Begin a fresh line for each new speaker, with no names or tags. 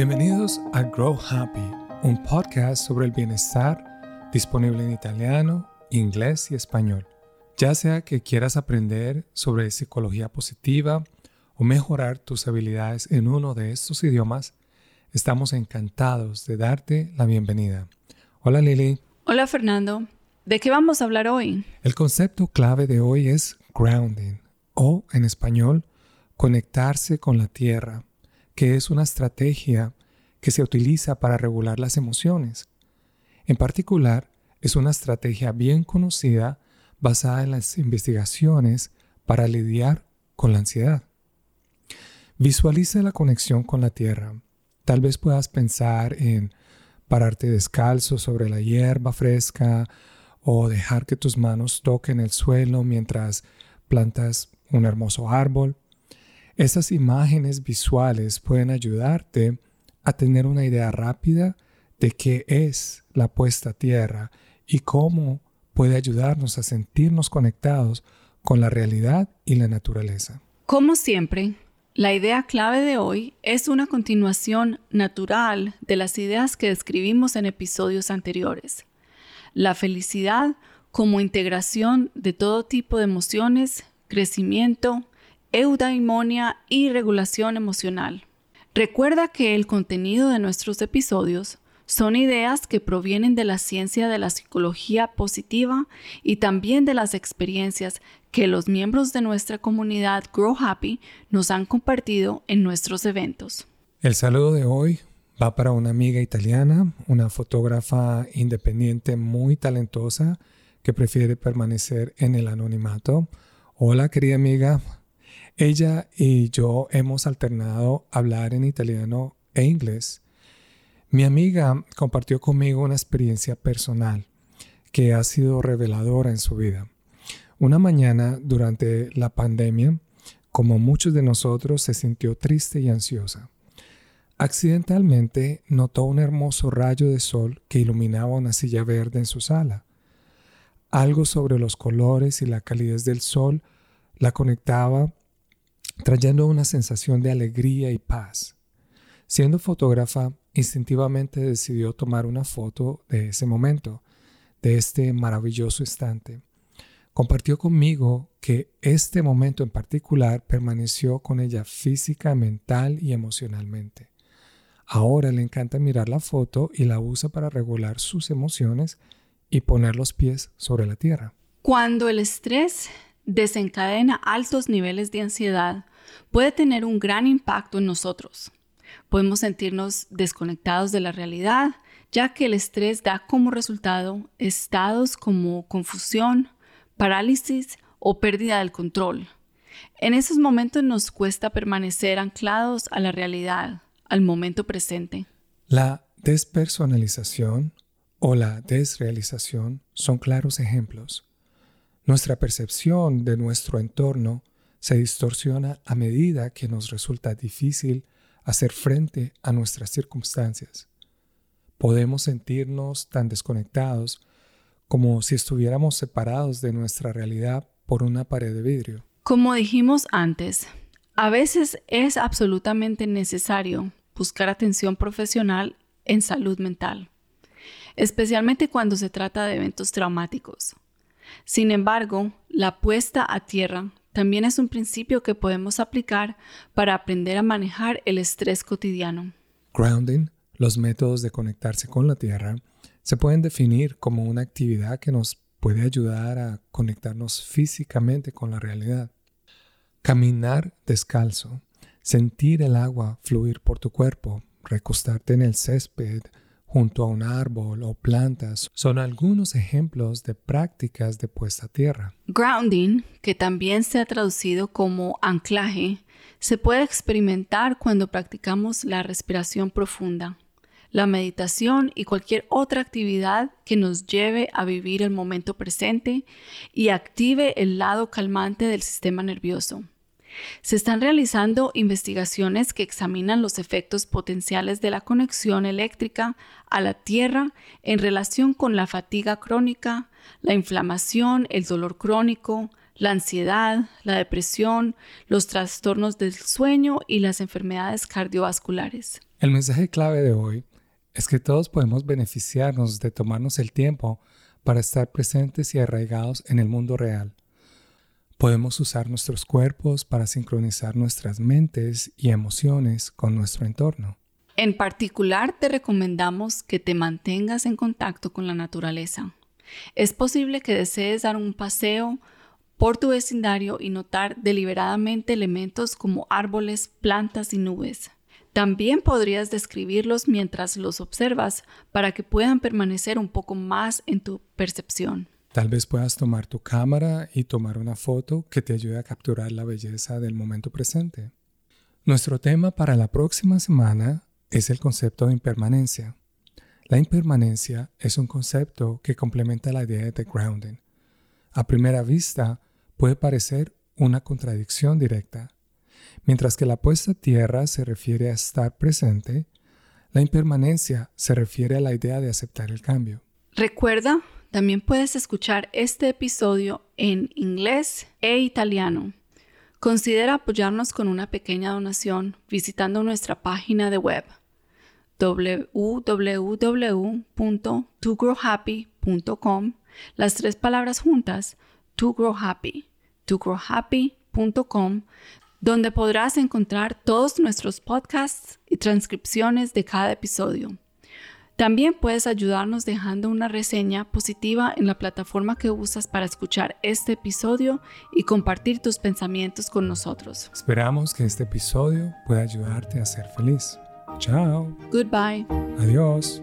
Bienvenidos a Grow Happy, un podcast sobre el bienestar disponible en italiano, inglés y español. Ya sea que quieras aprender sobre psicología positiva o mejorar tus habilidades en uno de estos idiomas, estamos encantados de darte la bienvenida. Hola Lili.
Hola Fernando. ¿De qué vamos a hablar hoy?
El concepto clave de hoy es grounding o en español conectarse con la tierra que es una estrategia que se utiliza para regular las emociones. En particular, es una estrategia bien conocida basada en las investigaciones para lidiar con la ansiedad. Visualiza la conexión con la tierra. Tal vez puedas pensar en pararte descalzo sobre la hierba fresca o dejar que tus manos toquen el suelo mientras plantas un hermoso árbol. Esas imágenes visuales pueden ayudarte a tener una idea rápida de qué es la puesta a tierra y cómo puede ayudarnos a sentirnos conectados con la realidad y la naturaleza.
Como siempre, la idea clave de hoy es una continuación natural de las ideas que describimos en episodios anteriores. La felicidad como integración de todo tipo de emociones, crecimiento, eudaimonia y regulación emocional. Recuerda que el contenido de nuestros episodios son ideas que provienen de la ciencia de la psicología positiva y también de las experiencias que los miembros de nuestra comunidad Grow Happy nos han compartido en nuestros eventos.
El saludo de hoy va para una amiga italiana, una fotógrafa independiente muy talentosa que prefiere permanecer en el anonimato. Hola querida amiga, ella y yo hemos alternado hablar en italiano e inglés. Mi amiga compartió conmigo una experiencia personal que ha sido reveladora en su vida. Una mañana durante la pandemia, como muchos de nosotros, se sintió triste y ansiosa. Accidentalmente notó un hermoso rayo de sol que iluminaba una silla verde en su sala. Algo sobre los colores y la calidez del sol la conectaba trayendo una sensación de alegría y paz. Siendo fotógrafa, instintivamente decidió tomar una foto de ese momento, de este maravilloso instante. Compartió conmigo que este momento en particular permaneció con ella física, mental y emocionalmente. Ahora le encanta mirar la foto y la usa para regular sus emociones y poner los pies sobre la tierra.
Cuando el estrés desencadena altos niveles de ansiedad, puede tener un gran impacto en nosotros. Podemos sentirnos desconectados de la realidad, ya que el estrés da como resultado estados como confusión, parálisis o pérdida del control. En esos momentos nos cuesta permanecer anclados a la realidad, al momento presente.
La despersonalización o la desrealización son claros ejemplos. Nuestra percepción de nuestro entorno se distorsiona a medida que nos resulta difícil hacer frente a nuestras circunstancias. Podemos sentirnos tan desconectados como si estuviéramos separados de nuestra realidad por una pared de vidrio.
Como dijimos antes, a veces es absolutamente necesario buscar atención profesional en salud mental, especialmente cuando se trata de eventos traumáticos. Sin embargo, la puesta a tierra también es un principio que podemos aplicar para aprender a manejar el estrés cotidiano.
Grounding, los métodos de conectarse con la tierra, se pueden definir como una actividad que nos puede ayudar a conectarnos físicamente con la realidad. Caminar descalzo, sentir el agua fluir por tu cuerpo, recostarte en el césped, junto a un árbol o plantas son algunos ejemplos de prácticas de puesta a tierra.
Grounding, que también se ha traducido como anclaje, se puede experimentar cuando practicamos la respiración profunda, la meditación y cualquier otra actividad que nos lleve a vivir el momento presente y active el lado calmante del sistema nervioso. Se están realizando investigaciones que examinan los efectos potenciales de la conexión eléctrica a la Tierra en relación con la fatiga crónica, la inflamación, el dolor crónico, la ansiedad, la depresión, los trastornos del sueño y las enfermedades cardiovasculares.
El mensaje clave de hoy es que todos podemos beneficiarnos de tomarnos el tiempo para estar presentes y arraigados en el mundo real. Podemos usar nuestros cuerpos para sincronizar nuestras mentes y emociones con nuestro entorno.
En particular, te recomendamos que te mantengas en contacto con la naturaleza. Es posible que desees dar un paseo por tu vecindario y notar deliberadamente elementos como árboles, plantas y nubes. También podrías describirlos mientras los observas para que puedan permanecer un poco más en tu percepción.
Tal vez puedas tomar tu cámara y tomar una foto que te ayude a capturar la belleza del momento presente. Nuestro tema para la próxima semana es el concepto de impermanencia. La impermanencia es un concepto que complementa la idea de grounding. A primera vista, puede parecer una contradicción directa. Mientras que la puesta tierra se refiere a estar presente, la impermanencia se refiere a la idea de aceptar el cambio.
Recuerda, también puedes escuchar este episodio en inglés e italiano. Considera apoyarnos con una pequeña donación visitando nuestra página de web www.togrowhappy.com, las tres palabras juntas, to grow happy, togrowhappy.com, donde podrás encontrar todos nuestros podcasts y transcripciones de cada episodio. También puedes ayudarnos dejando una reseña positiva en la plataforma que usas para escuchar este episodio y compartir tus pensamientos con nosotros.
Esperamos que este episodio pueda ayudarte a ser feliz. Chao.
Goodbye.
Adiós.